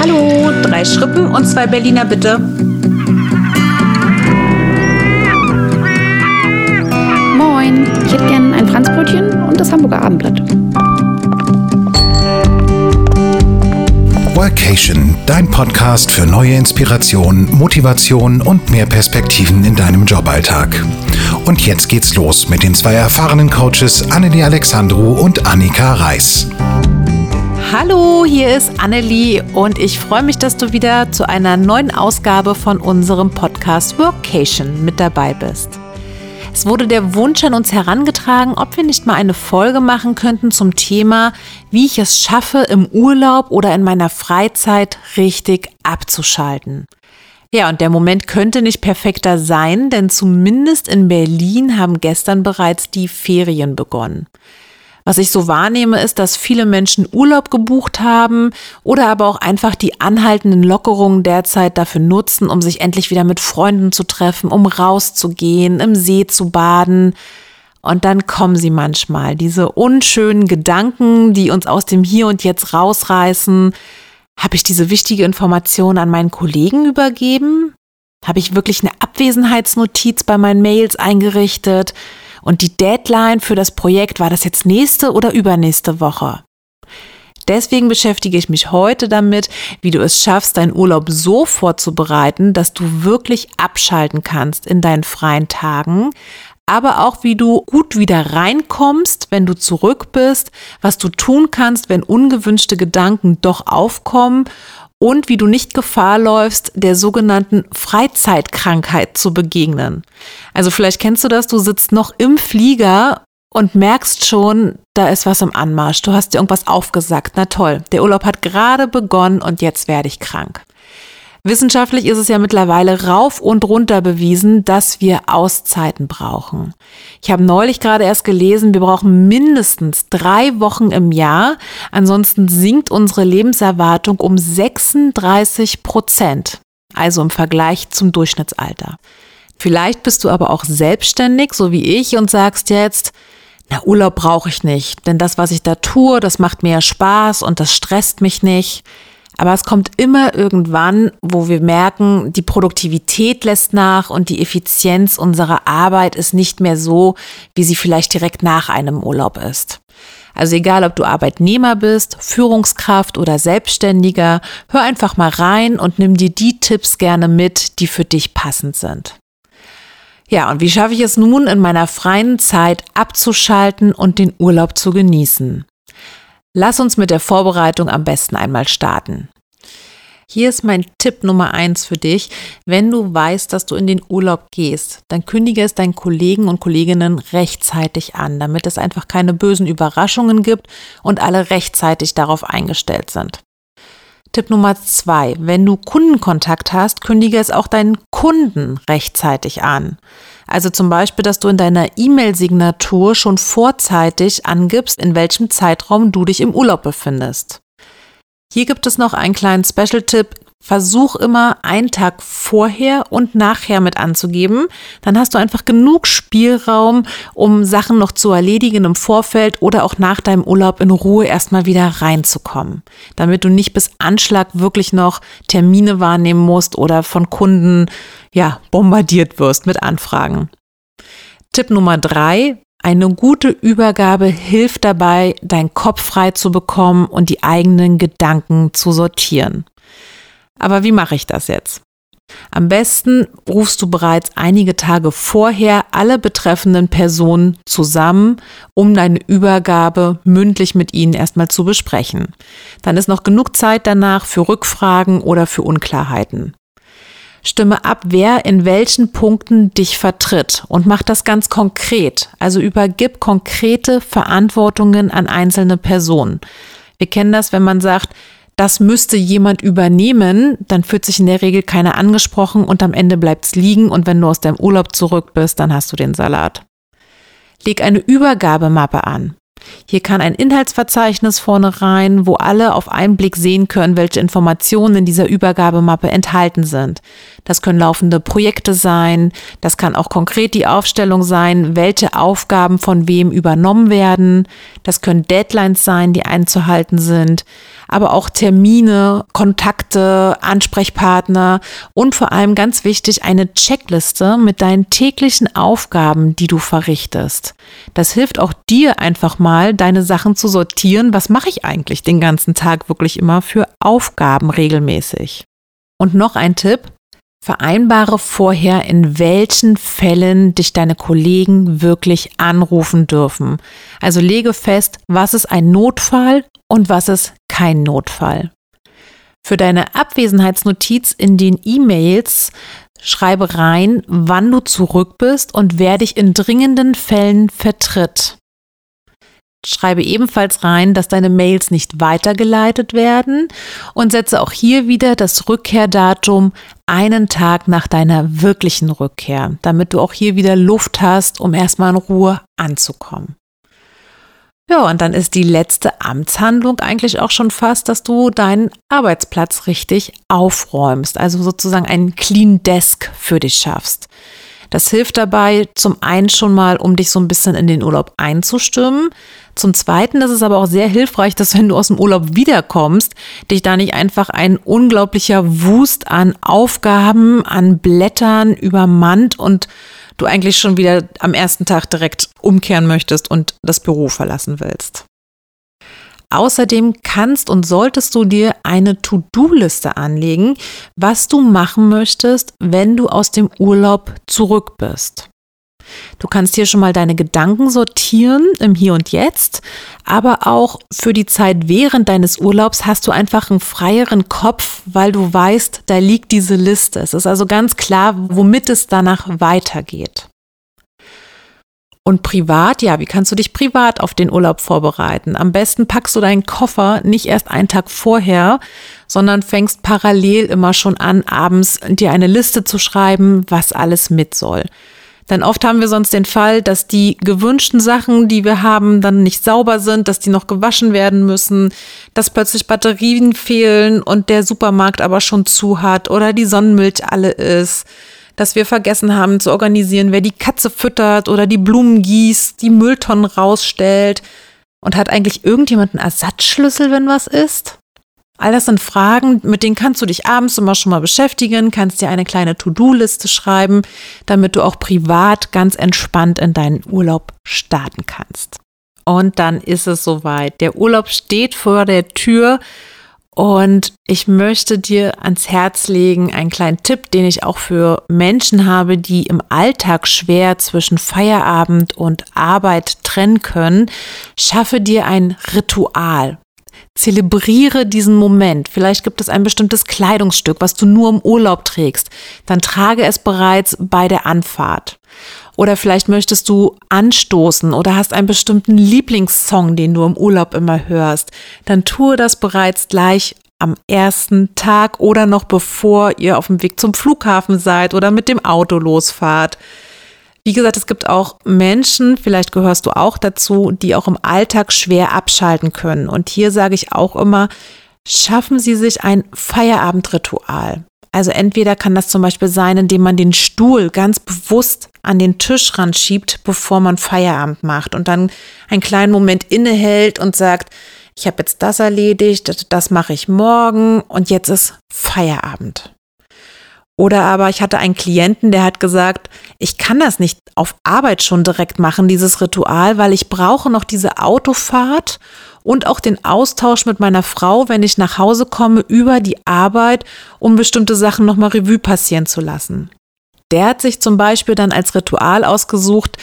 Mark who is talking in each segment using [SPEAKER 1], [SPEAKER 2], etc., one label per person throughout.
[SPEAKER 1] Hallo, drei Schrippen und zwei Berliner bitte.
[SPEAKER 2] Moin, ich hätte gern ein Franzbrötchen und das Hamburger Abendblatt.
[SPEAKER 3] Workation, dein Podcast für neue Inspiration, Motivation und mehr Perspektiven in deinem Joballtag. Und jetzt geht's los mit den zwei erfahrenen Coaches Annelie Alexandru und Annika Reis.
[SPEAKER 1] Hallo, hier ist Annelie und ich freue mich, dass du wieder zu einer neuen Ausgabe von unserem Podcast Workation mit dabei bist. Es wurde der Wunsch an uns herangetragen, ob wir nicht mal eine Folge machen könnten zum Thema, wie ich es schaffe, im Urlaub oder in meiner Freizeit richtig abzuschalten. Ja, und der Moment könnte nicht perfekter sein, denn zumindest in Berlin haben gestern bereits die Ferien begonnen. Was ich so wahrnehme, ist, dass viele Menschen Urlaub gebucht haben oder aber auch einfach die anhaltenden Lockerungen derzeit dafür nutzen, um sich endlich wieder mit Freunden zu treffen, um rauszugehen, im See zu baden. Und dann kommen sie manchmal, diese unschönen Gedanken, die uns aus dem Hier und Jetzt rausreißen. Habe ich diese wichtige Information an meinen Kollegen übergeben? Habe ich wirklich eine Abwesenheitsnotiz bei meinen Mails eingerichtet? Und die Deadline für das Projekt war das jetzt nächste oder übernächste Woche. Deswegen beschäftige ich mich heute damit, wie du es schaffst, deinen Urlaub so vorzubereiten, dass du wirklich abschalten kannst in deinen freien Tagen, aber auch wie du gut wieder reinkommst, wenn du zurück bist, was du tun kannst, wenn ungewünschte Gedanken doch aufkommen und wie du nicht Gefahr läufst, der sogenannten Freizeitkrankheit zu begegnen. Also vielleicht kennst du das, du sitzt noch im Flieger und merkst schon, da ist was im Anmarsch. Du hast dir irgendwas aufgesagt. Na toll, der Urlaub hat gerade begonnen und jetzt werde ich krank. Wissenschaftlich ist es ja mittlerweile rauf und runter bewiesen, dass wir Auszeiten brauchen. Ich habe neulich gerade erst gelesen, wir brauchen mindestens drei Wochen im Jahr. Ansonsten sinkt unsere Lebenserwartung um 36 Prozent. Also im Vergleich zum Durchschnittsalter. Vielleicht bist du aber auch selbstständig, so wie ich, und sagst jetzt, na, Urlaub brauche ich nicht, denn das, was ich da tue, das macht mir Spaß und das stresst mich nicht. Aber es kommt immer irgendwann, wo wir merken, die Produktivität lässt nach und die Effizienz unserer Arbeit ist nicht mehr so, wie sie vielleicht direkt nach einem Urlaub ist. Also egal, ob du Arbeitnehmer bist, Führungskraft oder Selbstständiger, hör einfach mal rein und nimm dir die Tipps gerne mit, die für dich passend sind. Ja, und wie schaffe ich es nun, in meiner freien Zeit abzuschalten und den Urlaub zu genießen? Lass uns mit der Vorbereitung am besten einmal starten. Hier ist mein Tipp Nummer eins für dich. Wenn du weißt, dass du in den Urlaub gehst, dann kündige es deinen Kollegen und Kolleginnen rechtzeitig an, damit es einfach keine bösen Überraschungen gibt und alle rechtzeitig darauf eingestellt sind. Tipp Nummer zwei. Wenn du Kundenkontakt hast, kündige es auch deinen Kunden rechtzeitig an. Also zum Beispiel, dass du in deiner E-Mail-Signatur schon vorzeitig angibst, in welchem Zeitraum du dich im Urlaub befindest. Hier gibt es noch einen kleinen Special-Tipp. Versuch immer einen Tag vorher und nachher mit anzugeben. Dann hast du einfach genug Spielraum, um Sachen noch zu erledigen im Vorfeld oder auch nach deinem Urlaub in Ruhe erstmal wieder reinzukommen. Damit du nicht bis Anschlag wirklich noch Termine wahrnehmen musst oder von Kunden, ja, bombardiert wirst mit Anfragen. Tipp Nummer drei, eine gute Übergabe hilft dabei, deinen Kopf frei zu bekommen und die eigenen Gedanken zu sortieren. Aber wie mache ich das jetzt? Am besten rufst du bereits einige Tage vorher alle betreffenden Personen zusammen, um deine Übergabe mündlich mit ihnen erstmal zu besprechen. Dann ist noch genug Zeit danach für Rückfragen oder für Unklarheiten. Stimme ab, wer in welchen Punkten dich vertritt und mach das ganz konkret. Also übergib konkrete Verantwortungen an einzelne Personen. Wir kennen das, wenn man sagt, das müsste jemand übernehmen, dann fühlt sich in der Regel keiner angesprochen und am Ende bleibt's liegen und wenn du aus deinem Urlaub zurück bist, dann hast du den Salat. Leg eine Übergabemappe an. Hier kann ein Inhaltsverzeichnis vorne rein, wo alle auf einen Blick sehen können, welche Informationen in dieser Übergabemappe enthalten sind. Das können laufende Projekte sein, das kann auch konkret die Aufstellung sein, welche Aufgaben von wem übernommen werden, das können Deadlines sein, die einzuhalten sind, aber auch Termine, Kontakte, Ansprechpartner und vor allem ganz wichtig eine Checkliste mit deinen täglichen Aufgaben, die du verrichtest. Das hilft auch dir einfach mal, deine Sachen zu sortieren. Was mache ich eigentlich den ganzen Tag wirklich immer für Aufgaben regelmäßig? Und noch ein Tipp, Vereinbare vorher, in welchen Fällen dich deine Kollegen wirklich anrufen dürfen. Also lege fest, was ist ein Notfall und was ist kein Notfall. Für deine Abwesenheitsnotiz in den E-Mails schreibe rein, wann du zurück bist und wer dich in dringenden Fällen vertritt. Schreibe ebenfalls rein, dass deine Mails nicht weitergeleitet werden und setze auch hier wieder das Rückkehrdatum einen Tag nach deiner wirklichen Rückkehr, damit du auch hier wieder Luft hast, um erstmal in Ruhe anzukommen. Ja, und dann ist die letzte Amtshandlung eigentlich auch schon fast, dass du deinen Arbeitsplatz richtig aufräumst, also sozusagen einen Clean Desk für dich schaffst. Das hilft dabei zum einen schon mal, um dich so ein bisschen in den Urlaub einzustimmen. Zum Zweiten ist es aber auch sehr hilfreich, dass wenn du aus dem Urlaub wiederkommst, dich da nicht einfach ein unglaublicher Wust an Aufgaben, an Blättern übermannt und du eigentlich schon wieder am ersten Tag direkt umkehren möchtest und das Büro verlassen willst. Außerdem kannst und solltest du dir eine To-Do-Liste anlegen, was du machen möchtest, wenn du aus dem Urlaub zurück bist. Du kannst hier schon mal deine Gedanken sortieren im Hier und Jetzt, aber auch für die Zeit während deines Urlaubs hast du einfach einen freieren Kopf, weil du weißt, da liegt diese Liste. Es ist also ganz klar, womit es danach weitergeht. Und privat, ja, wie kannst du dich privat auf den Urlaub vorbereiten? Am besten packst du deinen Koffer nicht erst einen Tag vorher, sondern fängst parallel immer schon an, abends dir eine Liste zu schreiben, was alles mit soll. Denn oft haben wir sonst den Fall, dass die gewünschten Sachen, die wir haben, dann nicht sauber sind, dass die noch gewaschen werden müssen, dass plötzlich Batterien fehlen und der Supermarkt aber schon zu hat oder die Sonnenmilch alle ist dass wir vergessen haben zu organisieren, wer die Katze füttert oder die Blumen gießt, die Mülltonnen rausstellt. Und hat eigentlich irgendjemand einen Ersatzschlüssel, wenn was ist? All das sind Fragen, mit denen kannst du dich abends immer schon mal beschäftigen, kannst dir eine kleine To-Do-Liste schreiben, damit du auch privat ganz entspannt in deinen Urlaub starten kannst. Und dann ist es soweit. Der Urlaub steht vor der Tür und ich möchte dir ans Herz legen, einen kleinen Tipp, den ich auch für Menschen habe, die im Alltag schwer zwischen Feierabend und Arbeit trennen können. Schaffe dir ein Ritual. Zelebriere diesen Moment. Vielleicht gibt es ein bestimmtes Kleidungsstück, was du nur im Urlaub trägst. Dann trage es bereits bei der Anfahrt. Oder vielleicht möchtest du anstoßen oder hast einen bestimmten Lieblingssong, den du im Urlaub immer hörst. Dann tue das bereits gleich am ersten Tag oder noch bevor ihr auf dem Weg zum Flughafen seid oder mit dem Auto losfahrt. Wie gesagt, es gibt auch Menschen, vielleicht gehörst du auch dazu, die auch im Alltag schwer abschalten können. Und hier sage ich auch immer, schaffen Sie sich ein Feierabendritual. Also entweder kann das zum Beispiel sein, indem man den Stuhl ganz bewusst an den Tischrand schiebt, bevor man Feierabend macht und dann einen kleinen Moment innehält und sagt, ich habe jetzt das erledigt, das mache ich morgen und jetzt ist Feierabend. Oder aber ich hatte einen Klienten, der hat gesagt, ich kann das nicht auf Arbeit schon direkt machen, dieses Ritual, weil ich brauche noch diese Autofahrt und auch den Austausch mit meiner Frau, wenn ich nach Hause komme, über die Arbeit, um bestimmte Sachen nochmal Revue passieren zu lassen. Der hat sich zum Beispiel dann als Ritual ausgesucht,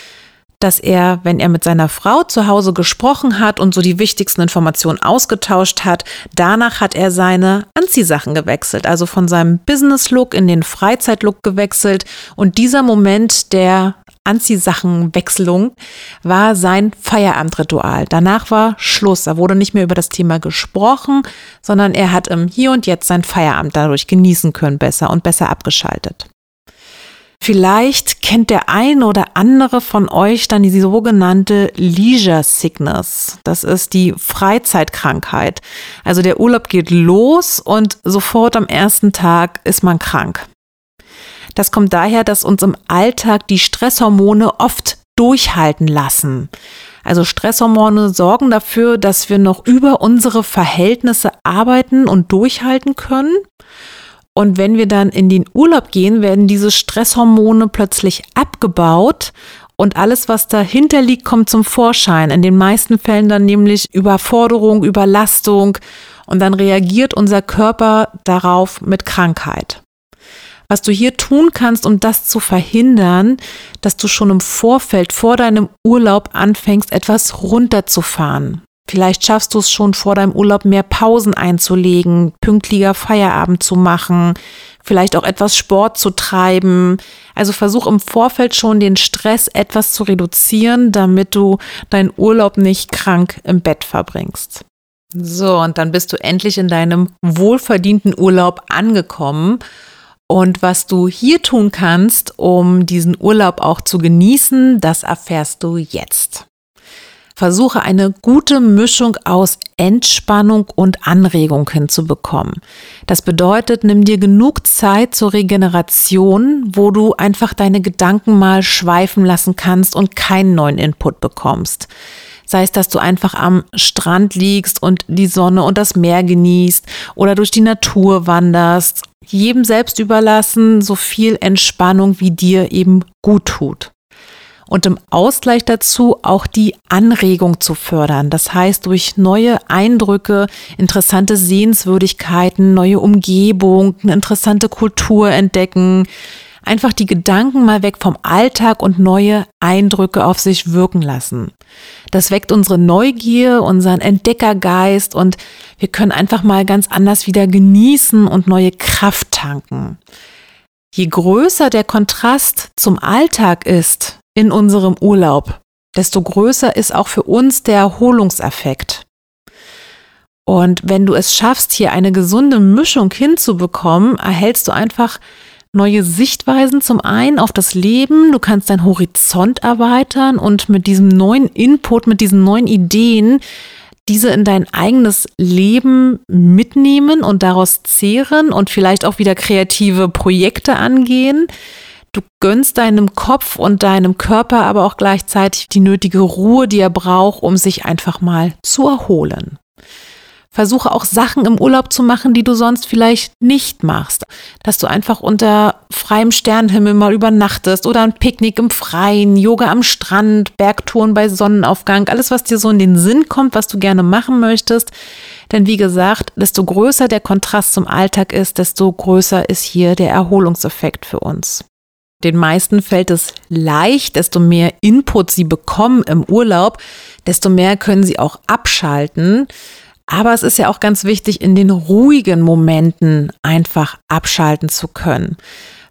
[SPEAKER 1] dass er, wenn er mit seiner Frau zu Hause gesprochen hat und so die wichtigsten Informationen ausgetauscht hat, danach hat er seine Anziehsachen gewechselt, also von seinem Business-Look in den Freizeit-Look gewechselt. Und dieser Moment der Anziehsachenwechselung war sein Feierabendritual. Danach war Schluss. Da wurde nicht mehr über das Thema gesprochen, sondern er hat im Hier und Jetzt sein Feierabend dadurch genießen können besser und besser abgeschaltet. Vielleicht kennt der ein oder andere von euch dann die sogenannte Leisure Sickness. Das ist die Freizeitkrankheit. Also der Urlaub geht los und sofort am ersten Tag ist man krank. Das kommt daher, dass uns im Alltag die Stresshormone oft durchhalten lassen. Also Stresshormone sorgen dafür, dass wir noch über unsere Verhältnisse arbeiten und durchhalten können. Und wenn wir dann in den Urlaub gehen, werden diese Stresshormone plötzlich abgebaut und alles, was dahinter liegt, kommt zum Vorschein. In den meisten Fällen dann nämlich Überforderung, Überlastung und dann reagiert unser Körper darauf mit Krankheit. Was du hier tun kannst, um das zu verhindern, dass du schon im Vorfeld vor deinem Urlaub anfängst, etwas runterzufahren. Vielleicht schaffst du es schon vor deinem Urlaub mehr Pausen einzulegen, pünktlicher Feierabend zu machen, vielleicht auch etwas Sport zu treiben. Also versuch im Vorfeld schon den Stress etwas zu reduzieren, damit du deinen Urlaub nicht krank im Bett verbringst. So, und dann bist du endlich in deinem wohlverdienten Urlaub angekommen und was du hier tun kannst, um diesen Urlaub auch zu genießen, das erfährst du jetzt. Versuche eine gute Mischung aus Entspannung und Anregung hinzubekommen. Das bedeutet, nimm dir genug Zeit zur Regeneration, wo du einfach deine Gedanken mal schweifen lassen kannst und keinen neuen Input bekommst. Sei es, dass du einfach am Strand liegst und die Sonne und das Meer genießt oder durch die Natur wanderst jedem selbst überlassen, so viel Entspannung wie dir eben gut tut. Und im Ausgleich dazu auch die Anregung zu fördern. Das heißt, durch neue Eindrücke, interessante Sehenswürdigkeiten, neue Umgebung, eine interessante Kultur entdecken, einfach die Gedanken mal weg vom Alltag und neue Eindrücke auf sich wirken lassen. Das weckt unsere Neugier, unseren Entdeckergeist und wir können einfach mal ganz anders wieder genießen und neue Kraft tanken. Je größer der Kontrast zum Alltag ist in unserem Urlaub, desto größer ist auch für uns der Erholungseffekt. Und wenn du es schaffst, hier eine gesunde Mischung hinzubekommen, erhältst du einfach neue Sichtweisen zum einen auf das Leben, du kannst deinen Horizont erweitern und mit diesem neuen Input, mit diesen neuen Ideen diese in dein eigenes Leben mitnehmen und daraus zehren und vielleicht auch wieder kreative Projekte angehen. Du gönnst deinem Kopf und deinem Körper aber auch gleichzeitig die nötige Ruhe, die er braucht, um sich einfach mal zu erholen. Versuche auch Sachen im Urlaub zu machen, die du sonst vielleicht nicht machst. Dass du einfach unter freiem Sternenhimmel mal übernachtest oder ein Picknick im Freien, Yoga am Strand, Bergtouren bei Sonnenaufgang, alles, was dir so in den Sinn kommt, was du gerne machen möchtest. Denn wie gesagt, desto größer der Kontrast zum Alltag ist, desto größer ist hier der Erholungseffekt für uns. Den meisten fällt es leicht, desto mehr Input sie bekommen im Urlaub, desto mehr können sie auch abschalten. Aber es ist ja auch ganz wichtig, in den ruhigen Momenten einfach abschalten zu können.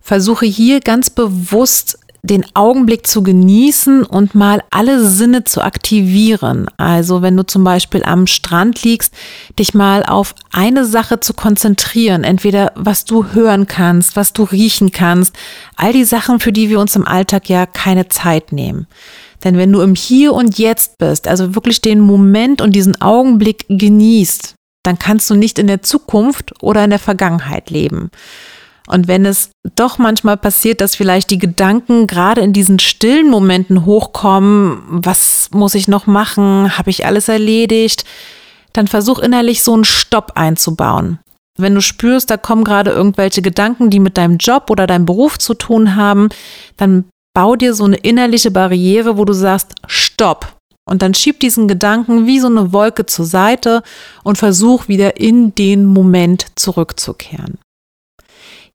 [SPEAKER 1] Versuche hier ganz bewusst den Augenblick zu genießen und mal alle Sinne zu aktivieren. Also wenn du zum Beispiel am Strand liegst, dich mal auf eine Sache zu konzentrieren. Entweder was du hören kannst, was du riechen kannst. All die Sachen, für die wir uns im Alltag ja keine Zeit nehmen. Denn wenn du im Hier und Jetzt bist, also wirklich den Moment und diesen Augenblick genießt, dann kannst du nicht in der Zukunft oder in der Vergangenheit leben. Und wenn es doch manchmal passiert, dass vielleicht die Gedanken gerade in diesen stillen Momenten hochkommen, was muss ich noch machen, habe ich alles erledigt, dann versuch innerlich so einen Stopp einzubauen. Wenn du spürst, da kommen gerade irgendwelche Gedanken, die mit deinem Job oder deinem Beruf zu tun haben, dann bau dir so eine innerliche Barriere, wo du sagst, stopp. Und dann schieb diesen Gedanken wie so eine Wolke zur Seite und versuch wieder in den Moment zurückzukehren.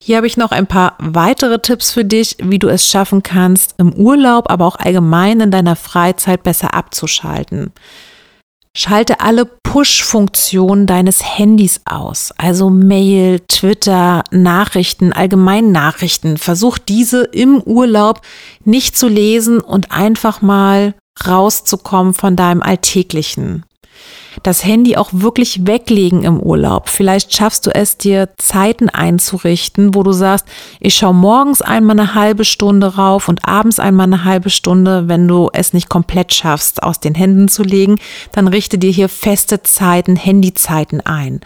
[SPEAKER 1] Hier habe ich noch ein paar weitere Tipps für dich, wie du es schaffen kannst, im Urlaub, aber auch allgemein in deiner Freizeit besser abzuschalten. Schalte alle Push-Funktionen deines Handys aus, also Mail, Twitter, Nachrichten, allgemein Nachrichten. Versuch diese im Urlaub nicht zu lesen und einfach mal rauszukommen von deinem Alltäglichen das Handy auch wirklich weglegen im Urlaub. Vielleicht schaffst du es dir Zeiten einzurichten, wo du sagst, ich schaue morgens einmal eine halbe Stunde rauf und abends einmal eine halbe Stunde. Wenn du es nicht komplett schaffst, aus den Händen zu legen, dann richte dir hier feste Zeiten, Handyzeiten ein.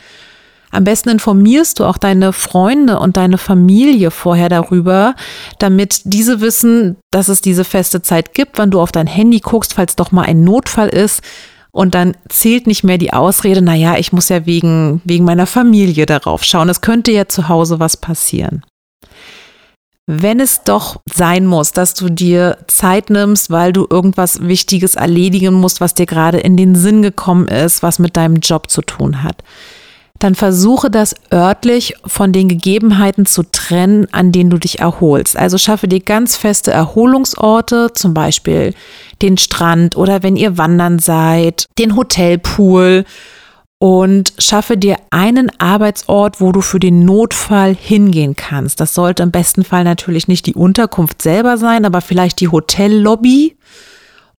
[SPEAKER 1] Am besten informierst du auch deine Freunde und deine Familie vorher darüber, damit diese wissen, dass es diese feste Zeit gibt, wann du auf dein Handy guckst, falls doch mal ein Notfall ist. Und dann zählt nicht mehr die Ausrede, naja, ich muss ja wegen, wegen meiner Familie darauf schauen. Es könnte ja zu Hause was passieren. Wenn es doch sein muss, dass du dir Zeit nimmst, weil du irgendwas Wichtiges erledigen musst, was dir gerade in den Sinn gekommen ist, was mit deinem Job zu tun hat, dann versuche das örtlich von den Gegebenheiten zu trennen, an denen du dich erholst. Also schaffe dir ganz feste Erholungsorte, zum Beispiel den Strand oder wenn ihr wandern seid, den Hotelpool und schaffe dir einen Arbeitsort, wo du für den Notfall hingehen kannst. Das sollte im besten Fall natürlich nicht die Unterkunft selber sein, aber vielleicht die Hotellobby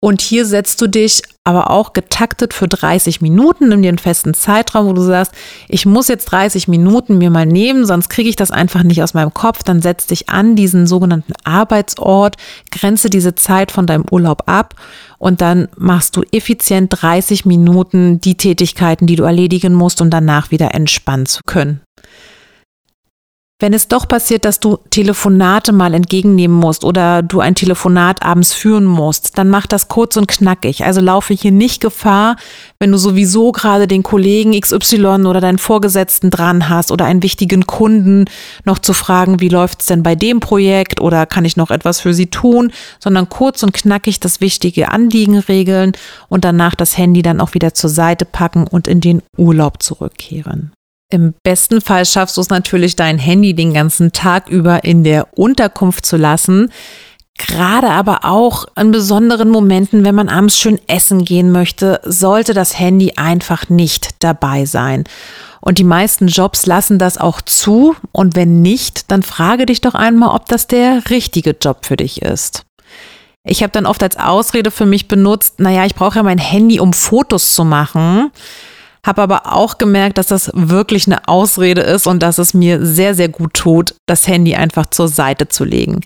[SPEAKER 1] und hier setzt du dich aber auch getaktet für 30 Minuten, nimm dir einen festen Zeitraum, wo du sagst, ich muss jetzt 30 Minuten mir mal nehmen, sonst kriege ich das einfach nicht aus meinem Kopf. Dann setz dich an diesen sogenannten Arbeitsort, grenze diese Zeit von deinem Urlaub ab und dann machst du effizient 30 Minuten die Tätigkeiten, die du erledigen musst, um danach wieder entspannen zu können. Wenn es doch passiert, dass du Telefonate mal entgegennehmen musst oder du ein Telefonat abends führen musst, dann mach das kurz und knackig. Also laufe hier nicht Gefahr, wenn du sowieso gerade den Kollegen XY oder deinen Vorgesetzten dran hast oder einen wichtigen Kunden noch zu fragen, wie läuft's denn bei dem Projekt oder kann ich noch etwas für sie tun, sondern kurz und knackig das wichtige Anliegen regeln und danach das Handy dann auch wieder zur Seite packen und in den Urlaub zurückkehren. Im besten Fall schaffst du es natürlich, dein Handy den ganzen Tag über in der Unterkunft zu lassen. Gerade aber auch in besonderen Momenten, wenn man abends schön essen gehen möchte, sollte das Handy einfach nicht dabei sein. Und die meisten Jobs lassen das auch zu. Und wenn nicht, dann frage dich doch einmal, ob das der richtige Job für dich ist. Ich habe dann oft als Ausrede für mich benutzt, naja, ich brauche ja mein Handy, um Fotos zu machen. Habe aber auch gemerkt, dass das wirklich eine Ausrede ist und dass es mir sehr, sehr gut tut, das Handy einfach zur Seite zu legen.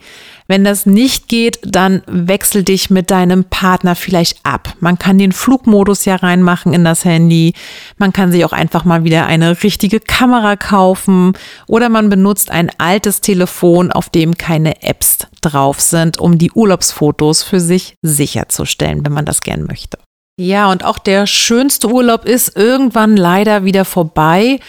[SPEAKER 1] Wenn das nicht geht, dann wechsel dich mit deinem Partner vielleicht ab. Man kann den Flugmodus ja reinmachen in das Handy. Man kann sich auch einfach mal wieder eine richtige Kamera kaufen oder man benutzt ein altes Telefon, auf dem keine Apps drauf sind, um die Urlaubsfotos für sich sicherzustellen, wenn man das gern möchte. Ja, und auch der schönste Urlaub ist irgendwann leider wieder vorbei.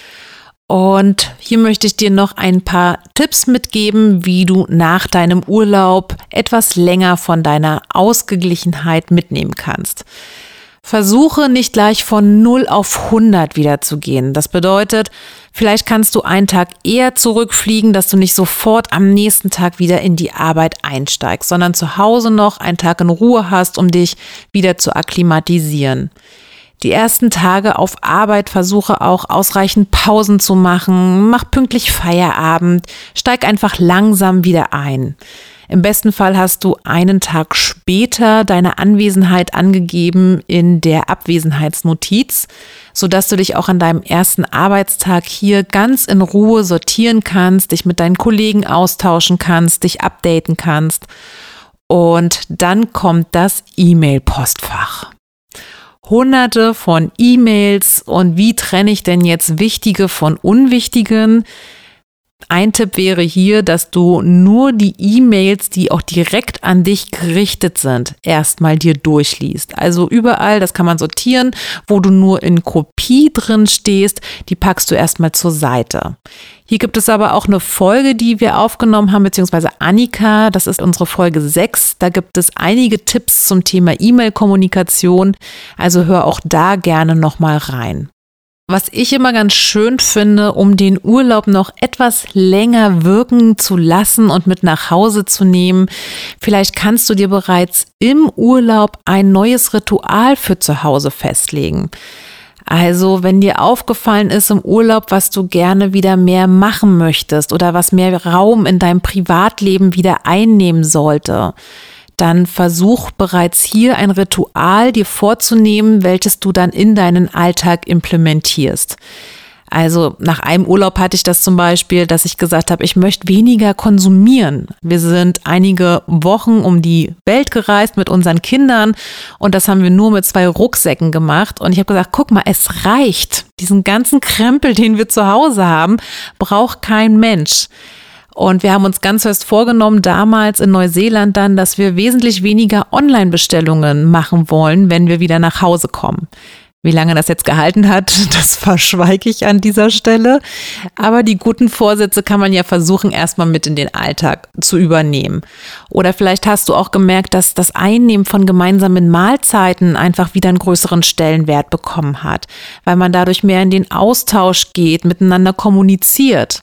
[SPEAKER 1] Und hier möchte ich dir noch ein paar Tipps mitgeben, wie du nach deinem Urlaub etwas länger von deiner Ausgeglichenheit mitnehmen kannst. Versuche nicht gleich von 0 auf 100 wieder zu gehen. Das bedeutet, vielleicht kannst du einen Tag eher zurückfliegen, dass du nicht sofort am nächsten Tag wieder in die Arbeit einsteigst, sondern zu Hause noch einen Tag in Ruhe hast, um dich wieder zu akklimatisieren. Die ersten Tage auf Arbeit versuche auch ausreichend Pausen zu machen, mach pünktlich Feierabend, steig einfach langsam wieder ein. Im besten Fall hast du einen Tag später deine Anwesenheit angegeben in der Abwesenheitsnotiz, sodass du dich auch an deinem ersten Arbeitstag hier ganz in Ruhe sortieren kannst, dich mit deinen Kollegen austauschen kannst, dich updaten kannst. Und dann kommt das E-Mail-Postfach. Hunderte von E-Mails und wie trenne ich denn jetzt wichtige von unwichtigen? Ein Tipp wäre hier, dass du nur die E-Mails, die auch direkt an dich gerichtet sind, erstmal dir durchliest. Also überall, das kann man sortieren, wo du nur in Kopie drin stehst, die packst du erstmal zur Seite. Hier gibt es aber auch eine Folge, die wir aufgenommen haben, beziehungsweise Annika, das ist unsere Folge 6. Da gibt es einige Tipps zum Thema E-Mail-Kommunikation. Also hör auch da gerne nochmal rein. Was ich immer ganz schön finde, um den Urlaub noch etwas länger wirken zu lassen und mit nach Hause zu nehmen, vielleicht kannst du dir bereits im Urlaub ein neues Ritual für zu Hause festlegen. Also, wenn dir aufgefallen ist im Urlaub, was du gerne wieder mehr machen möchtest oder was mehr Raum in deinem Privatleben wieder einnehmen sollte, dann versuch bereits hier ein Ritual dir vorzunehmen, welches du dann in deinen Alltag implementierst. Also nach einem Urlaub hatte ich das zum Beispiel, dass ich gesagt habe, ich möchte weniger konsumieren. Wir sind einige Wochen um die Welt gereist mit unseren Kindern und das haben wir nur mit zwei Rucksäcken gemacht. Und ich habe gesagt, guck mal, es reicht. Diesen ganzen Krempel, den wir zu Hause haben, braucht kein Mensch. Und wir haben uns ganz fest vorgenommen, damals in Neuseeland dann, dass wir wesentlich weniger Online-Bestellungen machen wollen, wenn wir wieder nach Hause kommen. Wie lange das jetzt gehalten hat, das verschweige ich an dieser Stelle. Aber die guten Vorsätze kann man ja versuchen, erstmal mit in den Alltag zu übernehmen. Oder vielleicht hast du auch gemerkt, dass das Einnehmen von gemeinsamen Mahlzeiten einfach wieder einen größeren Stellenwert bekommen hat, weil man dadurch mehr in den Austausch geht, miteinander kommuniziert.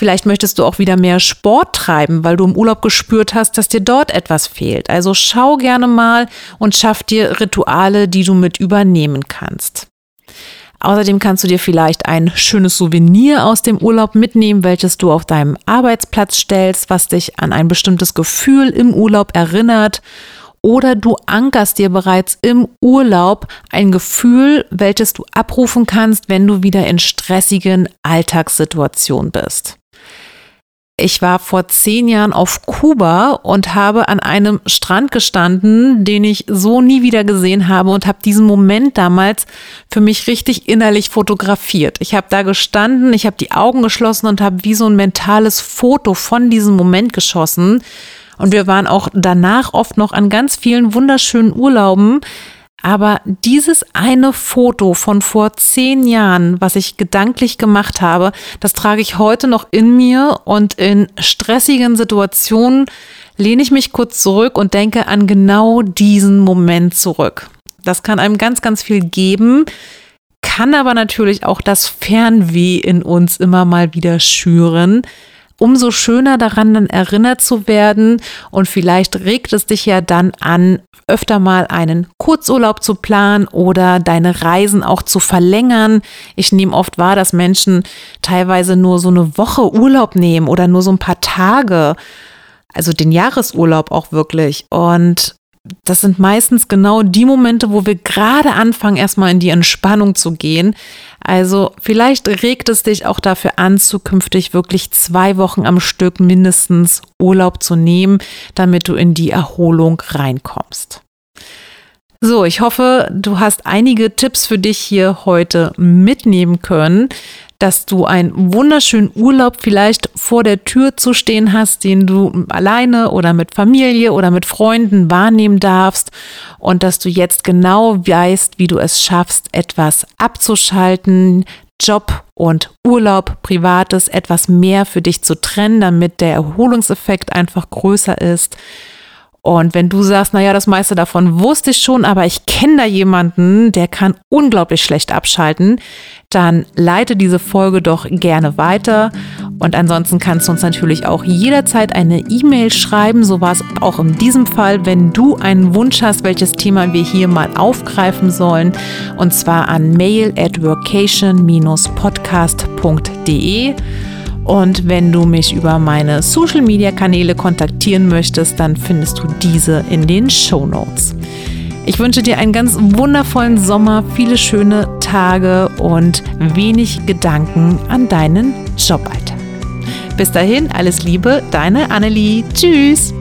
[SPEAKER 1] Vielleicht möchtest du auch wieder mehr Sport treiben, weil du im Urlaub gespürt hast, dass dir dort etwas fehlt. Also schau gerne mal und schaff dir Rituale, die du mit übernehmen kannst. Außerdem kannst du dir vielleicht ein schönes Souvenir aus dem Urlaub mitnehmen, welches du auf deinem Arbeitsplatz stellst, was dich an ein bestimmtes Gefühl im Urlaub erinnert. Oder du ankerst dir bereits im Urlaub ein Gefühl, welches du abrufen kannst, wenn du wieder in stressigen Alltagssituationen bist. Ich war vor zehn Jahren auf Kuba und habe an einem Strand gestanden, den ich so nie wieder gesehen habe und habe diesen Moment damals für mich richtig innerlich fotografiert. Ich habe da gestanden, ich habe die Augen geschlossen und habe wie so ein mentales Foto von diesem Moment geschossen. Und wir waren auch danach oft noch an ganz vielen wunderschönen Urlauben. Aber dieses eine Foto von vor zehn Jahren, was ich gedanklich gemacht habe, das trage ich heute noch in mir und in stressigen Situationen lehne ich mich kurz zurück und denke an genau diesen Moment zurück. Das kann einem ganz, ganz viel geben, kann aber natürlich auch das Fernweh in uns immer mal wieder schüren umso schöner daran dann erinnert zu werden und vielleicht regt es dich ja dann an, öfter mal einen Kurzurlaub zu planen oder deine Reisen auch zu verlängern. Ich nehme oft wahr, dass Menschen teilweise nur so eine Woche Urlaub nehmen oder nur so ein paar Tage. Also den Jahresurlaub auch wirklich. Und das sind meistens genau die Momente, wo wir gerade anfangen, erstmal in die Entspannung zu gehen. Also vielleicht regt es dich auch dafür an, zukünftig wirklich zwei Wochen am Stück mindestens Urlaub zu nehmen, damit du in die Erholung reinkommst. So, ich hoffe, du hast einige Tipps für dich hier heute mitnehmen können dass du einen wunderschönen Urlaub vielleicht vor der Tür zu stehen hast, den du alleine oder mit Familie oder mit Freunden wahrnehmen darfst und dass du jetzt genau weißt, wie du es schaffst, etwas abzuschalten, Job und Urlaub, Privates etwas mehr für dich zu trennen, damit der Erholungseffekt einfach größer ist. Und wenn du sagst, naja, das meiste davon wusste ich schon, aber ich kenne da jemanden, der kann unglaublich schlecht abschalten, dann leite diese Folge doch gerne weiter. Und ansonsten kannst du uns natürlich auch jederzeit eine E-Mail schreiben. So war es auch in diesem Fall, wenn du einen Wunsch hast, welches Thema wir hier mal aufgreifen sollen. Und zwar an mail at workation-podcast.de. Und wenn du mich über meine Social-Media-Kanäle kontaktieren möchtest, dann findest du diese in den Show Notes. Ich wünsche dir einen ganz wundervollen Sommer, viele schöne Tage und wenig Gedanken an deinen Joballtag. Bis dahin, alles Liebe, deine Annelie. Tschüss!